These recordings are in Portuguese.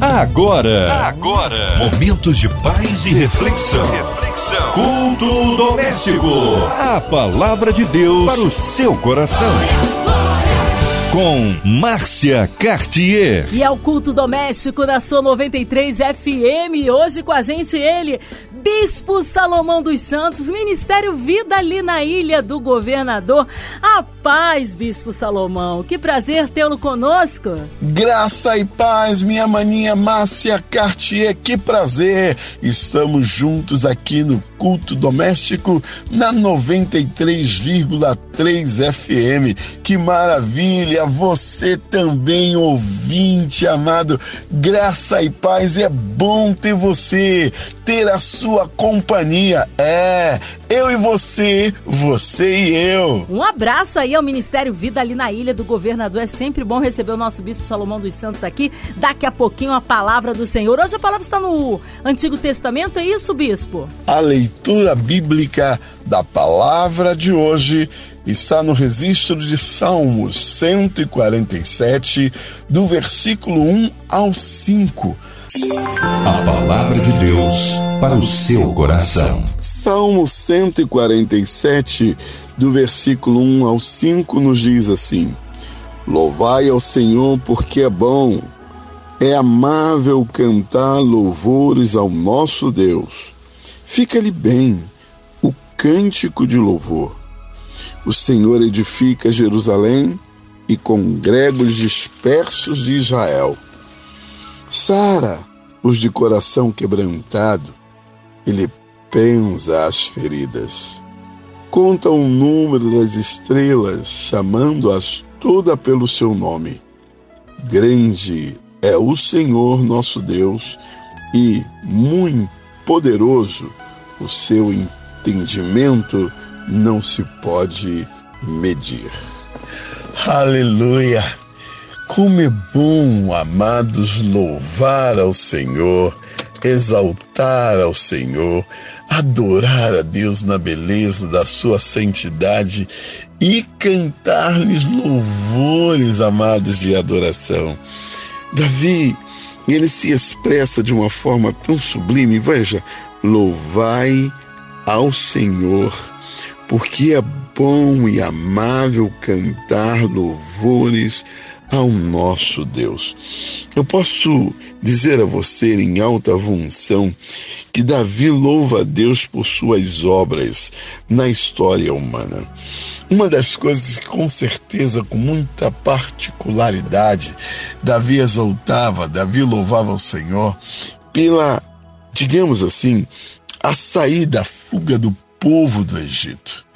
Agora, agora, momentos de paz e reflexão. Reflexão. Culto doméstico. A palavra de Deus para o seu coração. Com Márcia Cartier. E é o culto doméstico da sua 93 FM. Hoje com a gente ele, Bispo Salomão dos Santos, Ministério Vida ali na Ilha do Governador. A paz, Bispo Salomão. Que prazer tê-lo conosco. Graça e paz, minha maninha Márcia Cartier. Que prazer. Estamos juntos aqui no culto doméstico na 93,3 FM. Que maravilha! Você também, ouvinte amado. Graça e paz, é bom ter você, ter a sua companhia. É, eu e você, você e eu. Um abraço aí ao Ministério Vida ali na Ilha do Governador. É sempre bom receber o nosso Bispo Salomão dos Santos aqui. Daqui a pouquinho a palavra do Senhor. Hoje a palavra está no Antigo Testamento, é isso, Bispo? A leitura bíblica da palavra de hoje está no registro de Salmos 147, do versículo 1 ao 5. A palavra de Deus para o seu coração. Salmo 147, do versículo 1 ao 5, nos diz assim: Louvai ao Senhor porque é bom, é amável cantar louvores ao nosso Deus. Fica-lhe bem o cântico de louvor. O Senhor edifica Jerusalém e congrega os dispersos de Israel. Sara os de coração quebrantado, ele pensa as feridas. Conta o número das estrelas, chamando-as toda pelo seu nome. Grande é o Senhor nosso Deus e muito poderoso o seu entendimento não se pode medir. Aleluia! Como é bom, amados, louvar ao Senhor, exaltar ao Senhor, adorar a Deus na beleza da sua santidade e cantar-lhes louvores, amados, de adoração. Davi, ele se expressa de uma forma tão sublime, veja, louvai ao Senhor, porque é bom e amável cantar louvores ao nosso Deus. Eu posso dizer a você em alta função que Davi louva a Deus por suas obras na história humana. Uma das coisas que, com certeza, com muita particularidade, Davi exaltava, Davi louvava o Senhor pela, digamos assim, a saída, a fuga do povo do Egito.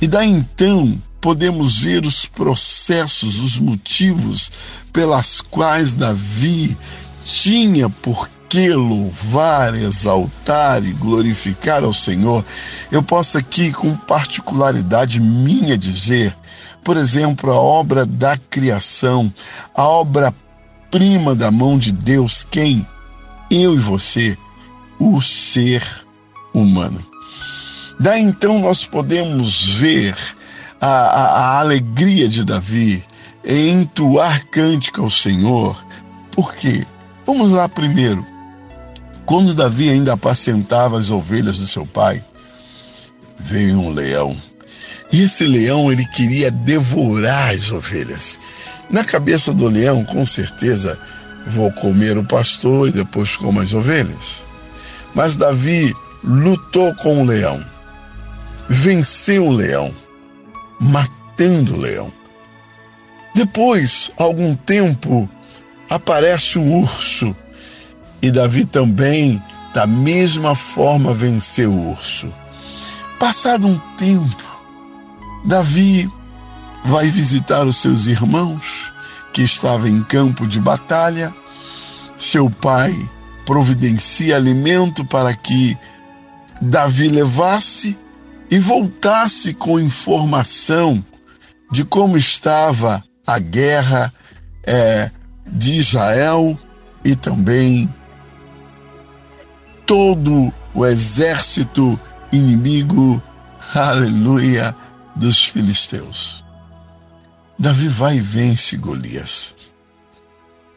E daí então podemos ver os processos, os motivos pelas quais Davi tinha por que louvar, exaltar e glorificar ao Senhor. Eu posso aqui, com particularidade minha, dizer, por exemplo, a obra da criação, a obra-prima da mão de Deus, quem? Eu e você, o ser humano. Daí então nós podemos ver a, a, a alegria de Davi em entoar cântico ao Senhor. Por quê? Vamos lá primeiro. Quando Davi ainda apacentava as ovelhas do seu pai, veio um leão. E esse leão ele queria devorar as ovelhas. Na cabeça do leão, com certeza, vou comer o pastor e depois como as ovelhas. Mas Davi lutou com o leão, venceu o leão matando o leão. Depois, algum tempo, aparece um urso e Davi também, da mesma forma, venceu o urso. Passado um tempo, Davi vai visitar os seus irmãos que estavam em campo de batalha. Seu pai providencia alimento para que Davi levasse e voltasse com informação de como estava a guerra é, de Israel e também todo o exército inimigo, aleluia, dos filisteus. Davi vai e vence Golias.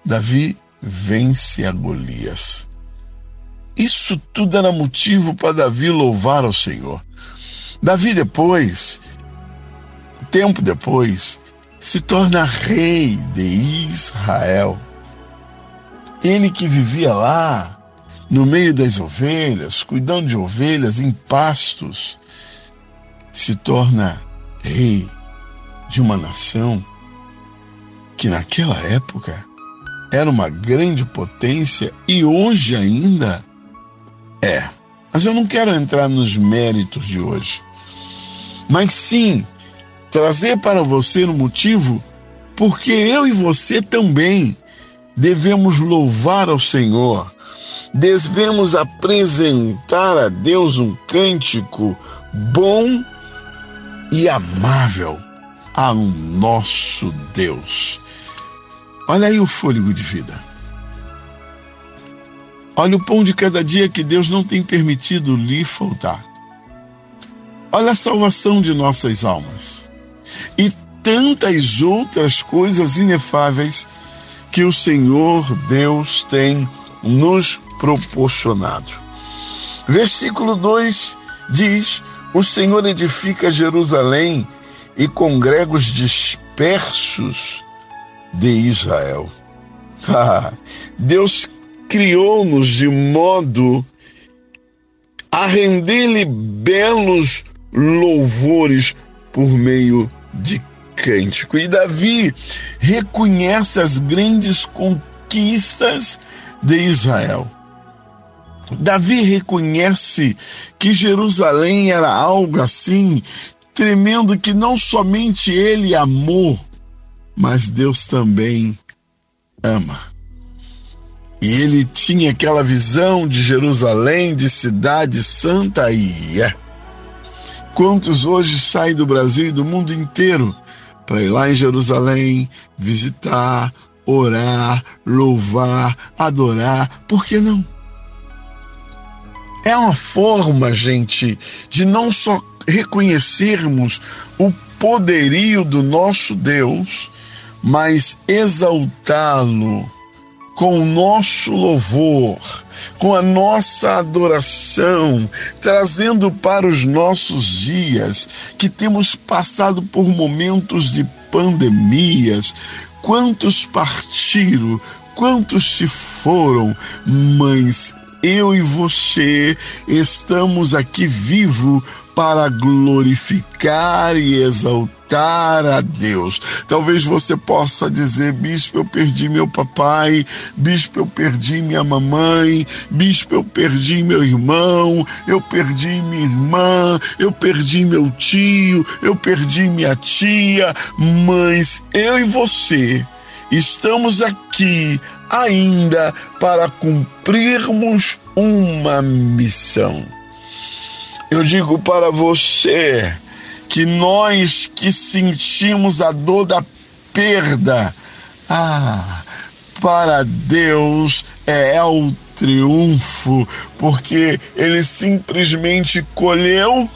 Davi vence a Golias. Isso tudo era motivo para Davi louvar ao Senhor. Davi depois, tempo depois, se torna rei de Israel. Ele que vivia lá, no meio das ovelhas, cuidando de ovelhas em pastos, se torna rei de uma nação que naquela época era uma grande potência e hoje ainda é. Mas eu não quero entrar nos méritos de hoje. Mas sim trazer para você o motivo porque eu e você também devemos louvar ao Senhor, devemos apresentar a Deus um cântico bom e amável ao nosso Deus. Olha aí o fôlego de vida. Olha o pão de cada dia que Deus não tem permitido lhe faltar. Olha a salvação de nossas almas. E tantas outras coisas inefáveis que o Senhor Deus tem nos proporcionado. Versículo 2 diz: O Senhor edifica Jerusalém e congrega os dispersos de Israel. Deus criou-nos de modo a render-lhe belos louvores por meio de cântico. E Davi reconhece as grandes conquistas de Israel. Davi reconhece que Jerusalém era algo assim tremendo que não somente ele amou, mas Deus também ama. E ele tinha aquela visão de Jerusalém, de cidade santa, e é. Quantos hoje saem do Brasil e do mundo inteiro para ir lá em Jerusalém, visitar, orar, louvar, adorar, por que não? É uma forma, gente, de não só reconhecermos o poderio do nosso Deus, mas exaltá-lo com o nosso louvor, com a nossa adoração, trazendo para os nossos dias que temos passado por momentos de pandemias. Quantos partiram, quantos se foram, mas eu e você estamos aqui vivo para glorificar e exaltar a Deus. Talvez você possa dizer, bispo, eu perdi meu papai, bispo, eu perdi minha mamãe, bispo, eu perdi meu irmão, eu perdi minha irmã, eu perdi meu tio, eu perdi minha tia, mas eu e você estamos aqui ainda para cumprirmos uma missão. Eu digo para você que nós que sentimos a dor da perda, ah, para Deus é o triunfo, porque Ele simplesmente colheu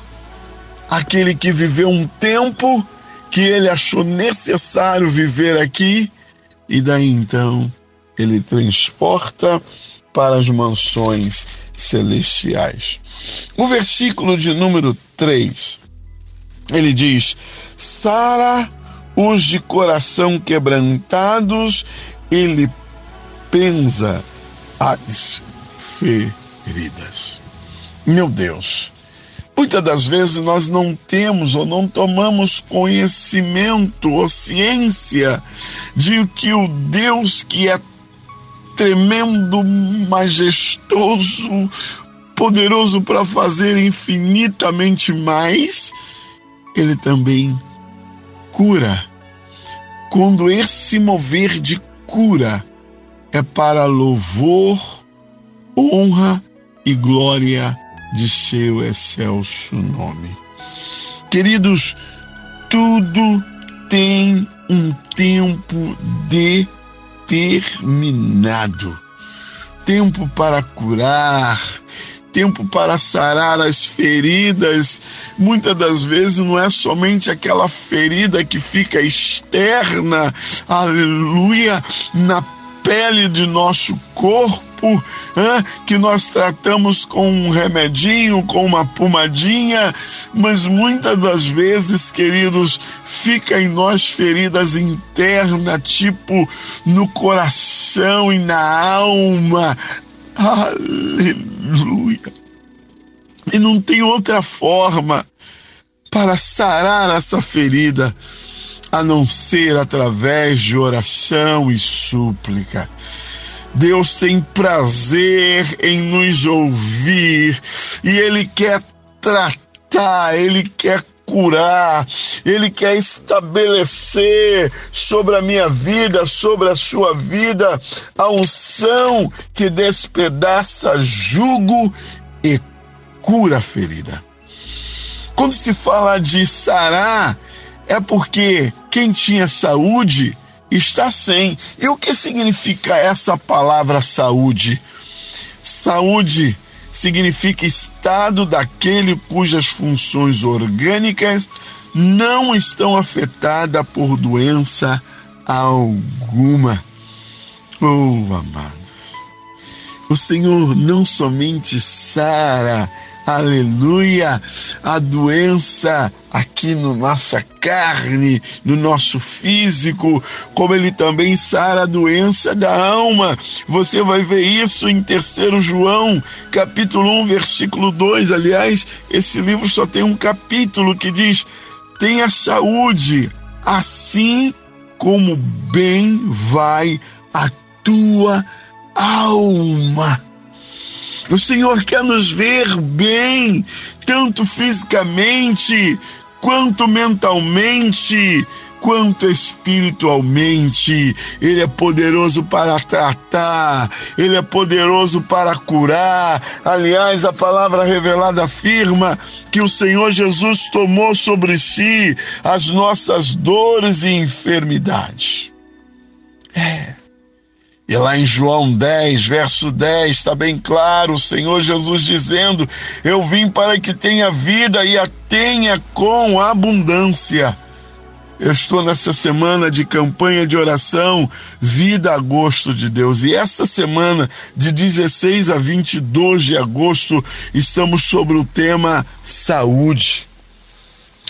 aquele que viveu um tempo que ele achou necessário viver aqui, e daí então ele transporta para as mansões celestiais. O versículo de número 3, ele diz: Sara os de coração quebrantados, ele pensa as feridas. Meu Deus, muitas das vezes nós não temos ou não tomamos conhecimento ou ciência de que o Deus que é tremendo, majestoso, poderoso para fazer infinitamente mais, ele também cura. Quando esse mover de cura é para louvor, honra e glória de seu excelso nome. Queridos, tudo tem um tempo determinado. Tempo para curar, tempo para sarar as feridas. Muitas das vezes não é somente aquela ferida que fica externa, aleluia, na pele de nosso corpo, que nós tratamos com um remedinho, com uma pomadinha, mas muitas das vezes, queridos, fica em nós feridas internas, tipo no coração e na alma. Aleluia. E não tem outra forma para sarar essa ferida a não ser através de oração e súplica. Deus tem prazer em nos ouvir e Ele quer tratar, Ele quer curar, Ele quer estabelecer sobre a minha vida, sobre a sua vida, a unção que despedaça jugo e cura a ferida. Quando se fala de sarar, é porque quem tinha saúde está sem. E o que significa essa palavra saúde? Saúde significa estado daquele cujas funções orgânicas não estão afetadas por doença alguma. Oh, amados, o Senhor não somente sara aleluia, a doença aqui no nossa carne, no nosso físico, como ele também sara a doença da alma. Você vai ver isso em 3 João, capítulo 1, versículo 2. Aliás, esse livro só tem um capítulo que diz: tenha saúde, assim como bem vai a tua alma. O Senhor quer nos ver bem, tanto fisicamente, quanto mentalmente, quanto espiritualmente. Ele é poderoso para tratar, ele é poderoso para curar. Aliás, a palavra revelada afirma que o Senhor Jesus tomou sobre si as nossas dores e enfermidades. É. E lá em João 10, verso 10, está bem claro o Senhor Jesus dizendo: Eu vim para que tenha vida e a tenha com abundância. Eu estou nessa semana de campanha de oração Vida a Gosto de Deus. E essa semana, de 16 a 22 de agosto, estamos sobre o tema saúde.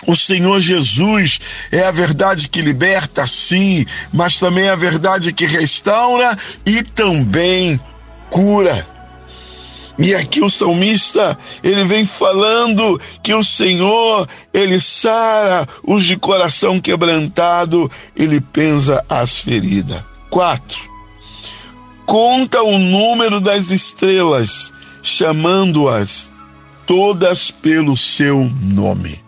O Senhor Jesus é a verdade que liberta, sim, mas também a verdade que restaura e também cura. E aqui o salmista, ele vem falando que o Senhor, ele sara os de coração quebrantado, ele pensa as feridas. Quatro, conta o número das estrelas, chamando-as todas pelo seu nome.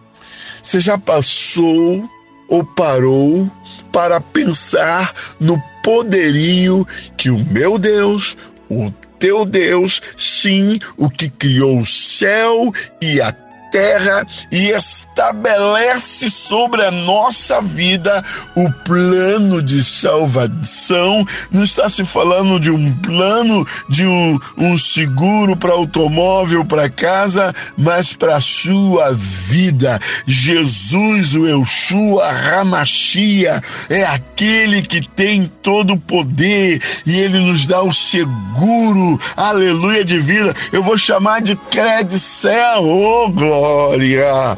Você já passou ou parou para pensar no poderio que o meu Deus, o teu Deus, sim, o que criou o céu e a terra e estabelece sobre a nossa vida o plano de salvação. Não está se falando de um plano de um, um seguro para automóvel, para casa, mas para a sua vida. Jesus, o Yeshua Ramachia, é aquele que tem todo o poder e ele nos dá o seguro, aleluia, de vida. Eu vou chamar de credicel, oh glória glória.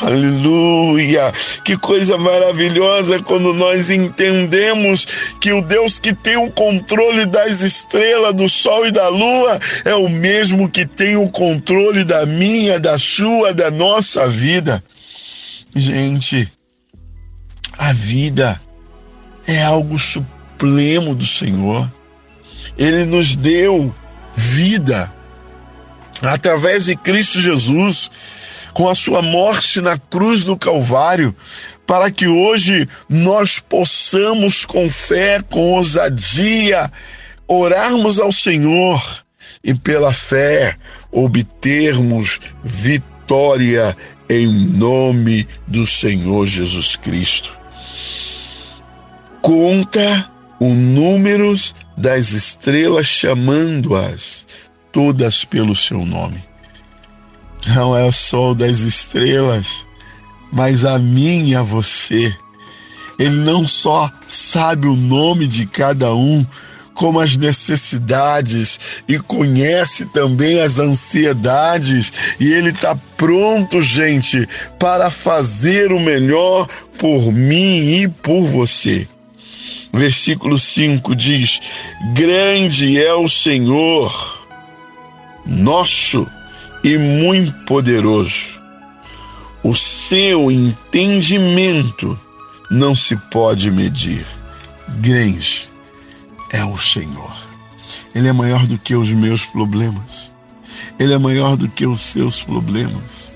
Aleluia! Que coisa maravilhosa quando nós entendemos que o Deus que tem o controle das estrelas, do sol e da lua é o mesmo que tem o controle da minha, da sua, da nossa vida. Gente, a vida é algo supremo do Senhor. Ele nos deu vida através de Cristo Jesus com a sua morte na cruz do Calvário, para que hoje nós possamos, com fé, com ousadia, orarmos ao Senhor e, pela fé, obtermos vitória em nome do Senhor Jesus Cristo. Conta o número das estrelas, chamando-as todas pelo seu nome não é o sol das estrelas, mas a mim e a você. Ele não só sabe o nome de cada um, como as necessidades e conhece também as ansiedades, e Ele está pronto, gente, para fazer o melhor por mim e por você. Versículo 5 diz: Grande é o Senhor, nosso e muito poderoso. O seu entendimento não se pode medir. Grande é o Senhor. Ele é maior do que os meus problemas. Ele é maior do que os seus problemas.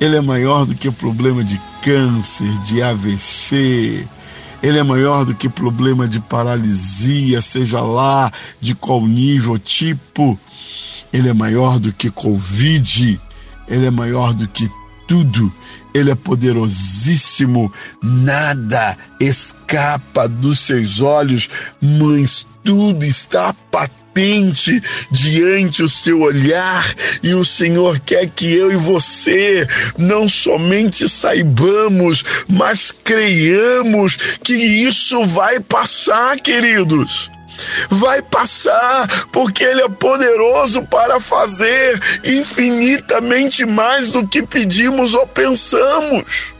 Ele é maior do que o problema de câncer, de AVC. Ele é maior do que problema de paralisia, seja lá de qual nível, tipo. Ele é maior do que Covid. Ele é maior do que tudo. Ele é poderosíssimo, nada escapa dos seus olhos, mas tudo está patente diante o seu olhar e o Senhor quer que eu e você não somente saibamos, mas creiamos que isso vai passar, queridos vai passar, porque Ele é poderoso para fazer infinitamente mais do que pedimos ou pensamos.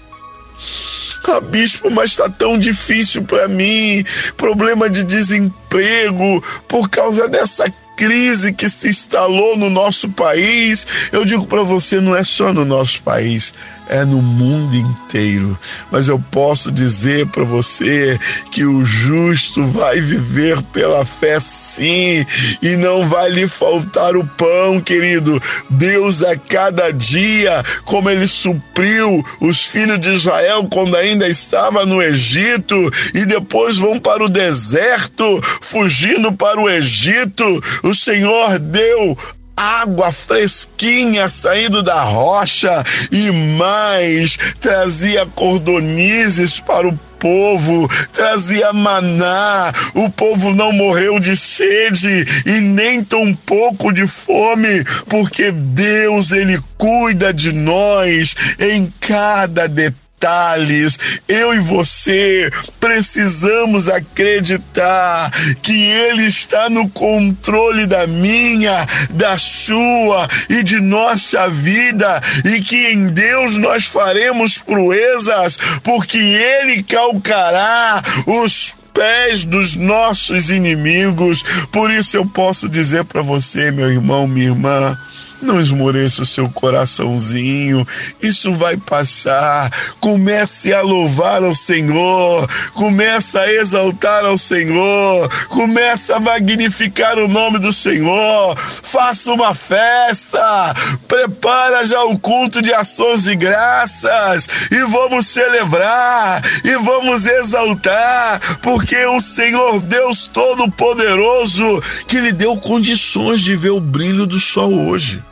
Ah, bispo, mas está tão difícil para mim. Problema de desemprego por causa dessa crise que se instalou no nosso país. Eu digo para você, não é só no nosso país, é no mundo inteiro. Mas eu posso dizer para você que o justo vai viver pela fé sim, e não vai lhe faltar o pão, querido. Deus a cada dia, como ele supriu os filhos de Israel quando ainda estava no Egito e depois vão para o deserto, fugindo para o Egito, o Senhor deu água fresquinha saindo da rocha e mais trazia cordonizes para o povo, trazia maná, o povo não morreu de sede e nem tão pouco de fome, porque Deus ele cuida de nós em cada detalhe detalhes. Eu e você precisamos acreditar que Ele está no controle da minha, da sua e de nossa vida e que em Deus nós faremos proezas, porque Ele calcará os pés dos nossos inimigos. Por isso eu posso dizer para você, meu irmão, minha irmã, não esmoreça o seu coraçãozinho, isso vai passar. Comece a louvar ao Senhor, comece a exaltar ao Senhor, comece a magnificar o nome do Senhor. Faça uma festa, prepara já o culto de ações e graças. E vamos celebrar. E vamos exaltar, porque o Senhor Deus Todo-Poderoso que lhe deu condições de ver o brilho do sol hoje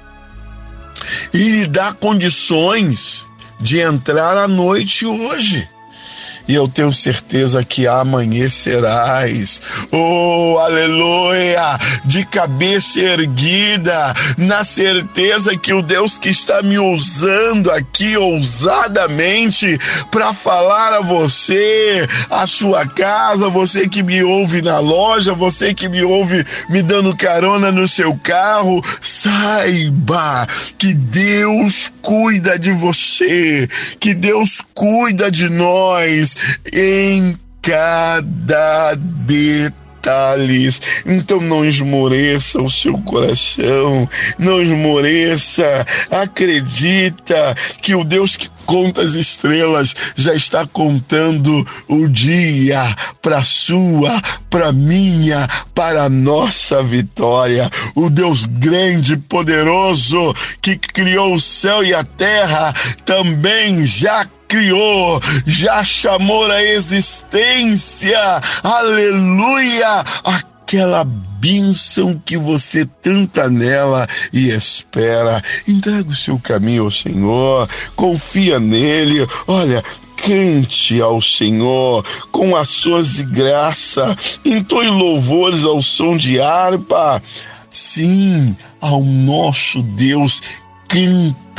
e lhe dá condições de entrar à noite hoje e eu tenho certeza que amanhecerás. Oh, aleluia! De cabeça erguida, na certeza que o Deus que está me usando aqui ousadamente para falar a você, a sua casa, você que me ouve na loja, você que me ouve me dando carona no seu carro, saiba que Deus cuida de você, que Deus cuida de nós em cada detalhes. Então não esmoreça o seu coração, não esmoreça. Acredita que o Deus que conta as estrelas já está contando o dia para sua, para minha, para nossa vitória. O Deus grande, poderoso que criou o céu e a terra também já criou, já chamou a existência, aleluia, aquela bênção que você tanta nela e espera. Entrega o seu caminho ao Senhor, confia nele, olha, cante ao Senhor com ações de graça, entoe louvores ao som de harpa. Sim, ao nosso Deus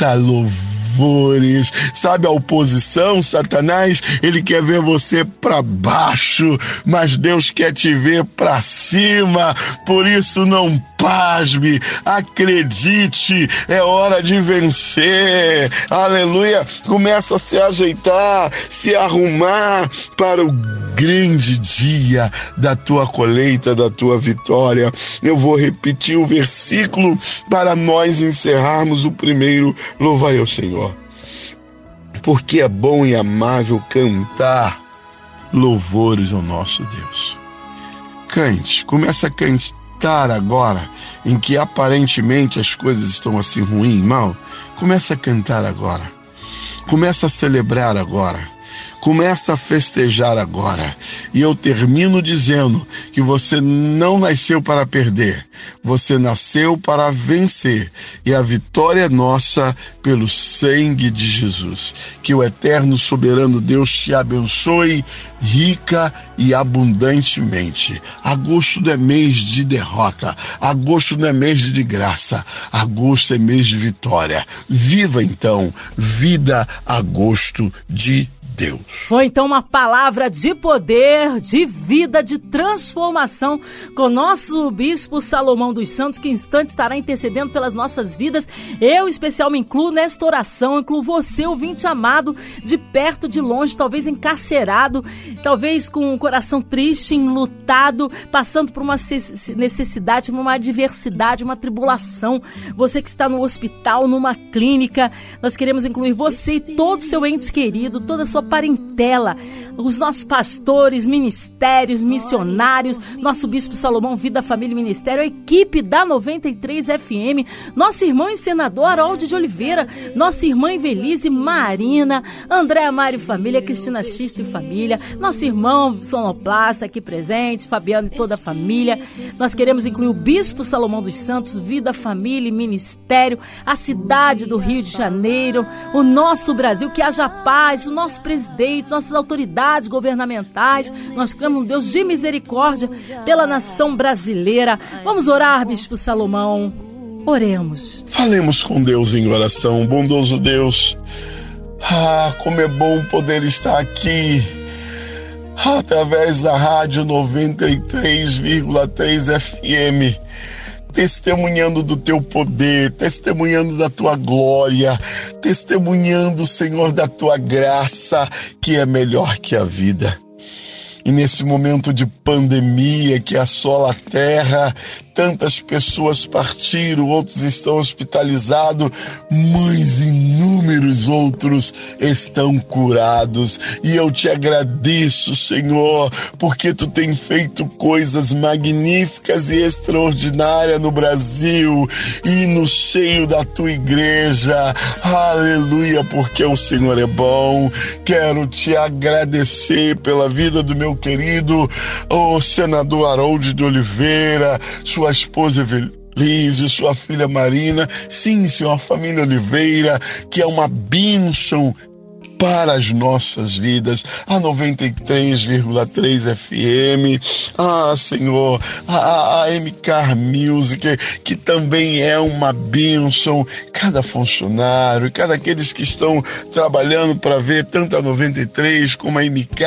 canta louvor louvores. Sabe a oposição, Satanás? Ele quer ver você para baixo, mas Deus quer te ver para cima. Por isso não pasme, acredite, é hora de vencer. Aleluia. Começa a se ajeitar, se arrumar para o grande dia da tua colheita, da tua vitória. Eu vou repetir o versículo para nós encerrarmos o primeiro. Louvai ao Senhor. Porque é bom e amável cantar louvores ao nosso Deus. Cante, começa a cantar agora, em que aparentemente as coisas estão assim ruim, mal. Começa a cantar agora. Começa a celebrar agora Começa a festejar agora. E eu termino dizendo que você não nasceu para perder, você nasceu para vencer. E a vitória é nossa pelo sangue de Jesus. Que o eterno soberano Deus te abençoe rica e abundantemente. Agosto não é mês de derrota, agosto não é mês de graça, agosto é mês de vitória. Viva então, vida agosto de Deus. Foi então uma palavra de poder, de vida, de transformação com o nosso bispo Salomão dos Santos, que instante estará intercedendo pelas nossas vidas. Eu, em especial, me incluo nesta oração, incluo você, ouvinte amado, de perto, de longe, talvez encarcerado, talvez com o um coração triste, enlutado, passando por uma necessidade, uma adversidade, uma tribulação. Você que está no hospital, numa clínica, nós queremos incluir você e todo seu ente querido, toda a sua parentela, os nossos pastores, ministérios, missionários, nosso Bispo Salomão, Vida, Família e Ministério, a equipe da 93 FM, nosso irmão e senador Harold de Oliveira, nossa irmã Evelise Marina, Andréa Mário Família, Cristina Xiste e Família, nosso irmão Sonoplasta aqui presente, Fabiano e toda a família. Nós queremos incluir o Bispo Salomão dos Santos, Vida, Família e Ministério, a cidade do Rio de Janeiro, o nosso Brasil, que haja paz, o nosso presidentes, nossas autoridades governamentais. Nós clamamos Deus de misericórdia pela nação brasileira. Vamos orar, Bispo Salomão. Oremos. Falemos com Deus em oração, bondoso Deus. Ah, como é bom poder estar aqui através da rádio 93,3 FM testemunhando do teu poder, testemunhando da tua glória, testemunhando, Senhor, da tua graça, que é melhor que a vida. E nesse momento de pandemia que assola a terra, tantas pessoas partiram, outros estão hospitalizados, mas inúmeros outros estão curados. E eu te agradeço, Senhor, porque tu tem feito coisas magníficas e extraordinárias no Brasil e no seio da tua igreja. Aleluia, porque o Senhor é bom. Quero te agradecer pela vida do meu querido, o senador Harold de Oliveira, sua sua esposa Evelise, sua filha Marina, sim, senhor, família Oliveira, que é uma bênção para as nossas vidas. A 93,3 FM. Ah, Senhor, a, a MK Music, que também é uma bênção. Cada funcionário, cada aqueles que estão trabalhando para ver tanto a 93 como a MK,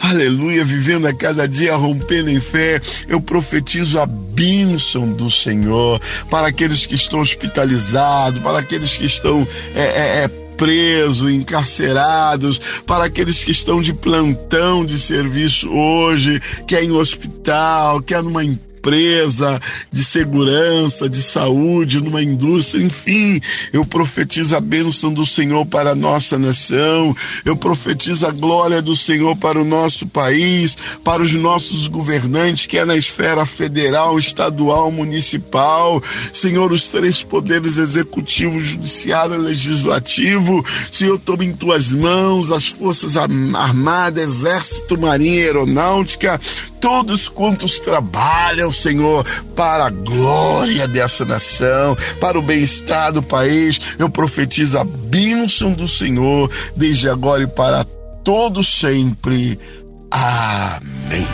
aleluia, vivendo a cada dia, rompendo em fé. Eu profetizo a bênção do Senhor para aqueles que estão hospitalizados, para aqueles que estão é, é, é presos, encarcerados, para aqueles que estão de plantão de serviço hoje, que é em hospital, que é numa empresa empresa, de segurança, de saúde, numa indústria, enfim, eu profetizo a bênção do Senhor para a nossa nação, eu profetizo a glória do Senhor para o nosso país, para os nossos governantes, que é na esfera federal, estadual, municipal, Senhor, os três poderes executivo, judiciário e legislativo, Senhor, toma em tuas mãos as forças armadas, exército, marinha, aeronáutica, todos quantos trabalham, Senhor, para a glória dessa nação, para o bem-estar do país. Eu profetizo a bênção do Senhor desde agora e para todo sempre. Amém.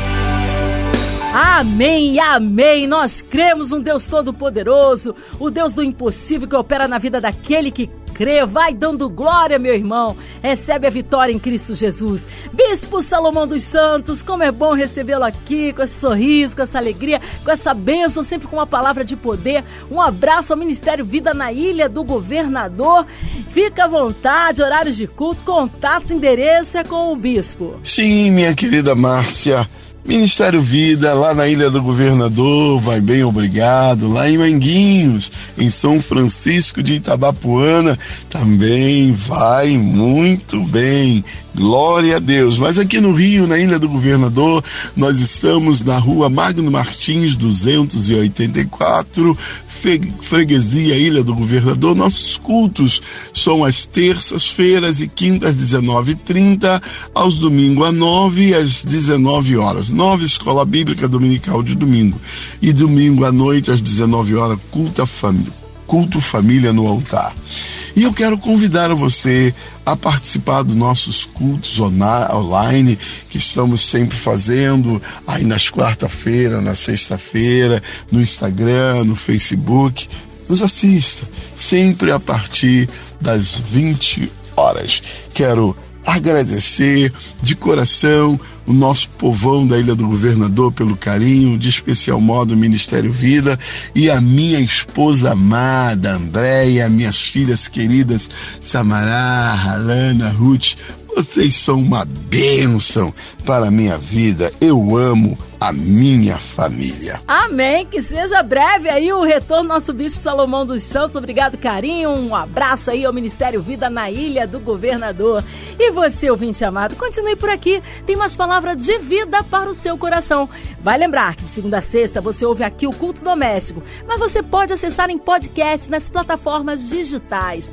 Amém, amém. Nós cremos um Deus todo-poderoso, o Deus do impossível que opera na vida daquele que crê. Vai dando glória, meu irmão. Recebe a vitória em Cristo Jesus. Bispo Salomão dos Santos, como é bom recebê-lo aqui com esse sorriso, com essa alegria, com essa bênção, sempre com uma palavra de poder. Um abraço ao Ministério Vida na Ilha do Governador. Fica à vontade, horários de culto, contatos, endereço é com o bispo. Sim, minha querida Márcia. Ministério Vida, lá na Ilha do Governador, vai bem, obrigado. Lá em Manguinhos, em São Francisco de Itabapuana, também vai muito bem. Glória a Deus. Mas aqui no Rio, na Ilha do Governador, nós estamos na rua Magno Martins, 284, Freguesia, Ilha do Governador. Nossos cultos são às terças-feiras e quintas, 19h30, aos domingos, às 9 e às 19 horas. 9, Escola Bíblica Dominical de domingo. E domingo à noite, às 19 horas, culto família. Culto família no altar. E eu quero convidar você a participar dos nossos cultos online que estamos sempre fazendo aí nas quarta-feira, na sexta-feira, no Instagram, no Facebook. Nos assista sempre a partir das 20 horas. Quero agradecer de coração o nosso povão da Ilha do Governador pelo carinho, de especial modo o Ministério Vida e a minha esposa amada, Andréia, minhas filhas queridas, Samará, Alana, Ruth, vocês são uma bênção para a minha vida. Eu amo a minha família. Amém. Que seja breve aí o retorno nosso Bispo Salomão dos Santos. Obrigado, carinho. Um abraço aí ao Ministério Vida na Ilha do Governador. E você, ouvinte amado, continue por aqui. Tem umas palavras de vida para o seu coração. Vai lembrar que de segunda a sexta você ouve aqui o Culto Doméstico, mas você pode acessar em podcast nas plataformas digitais.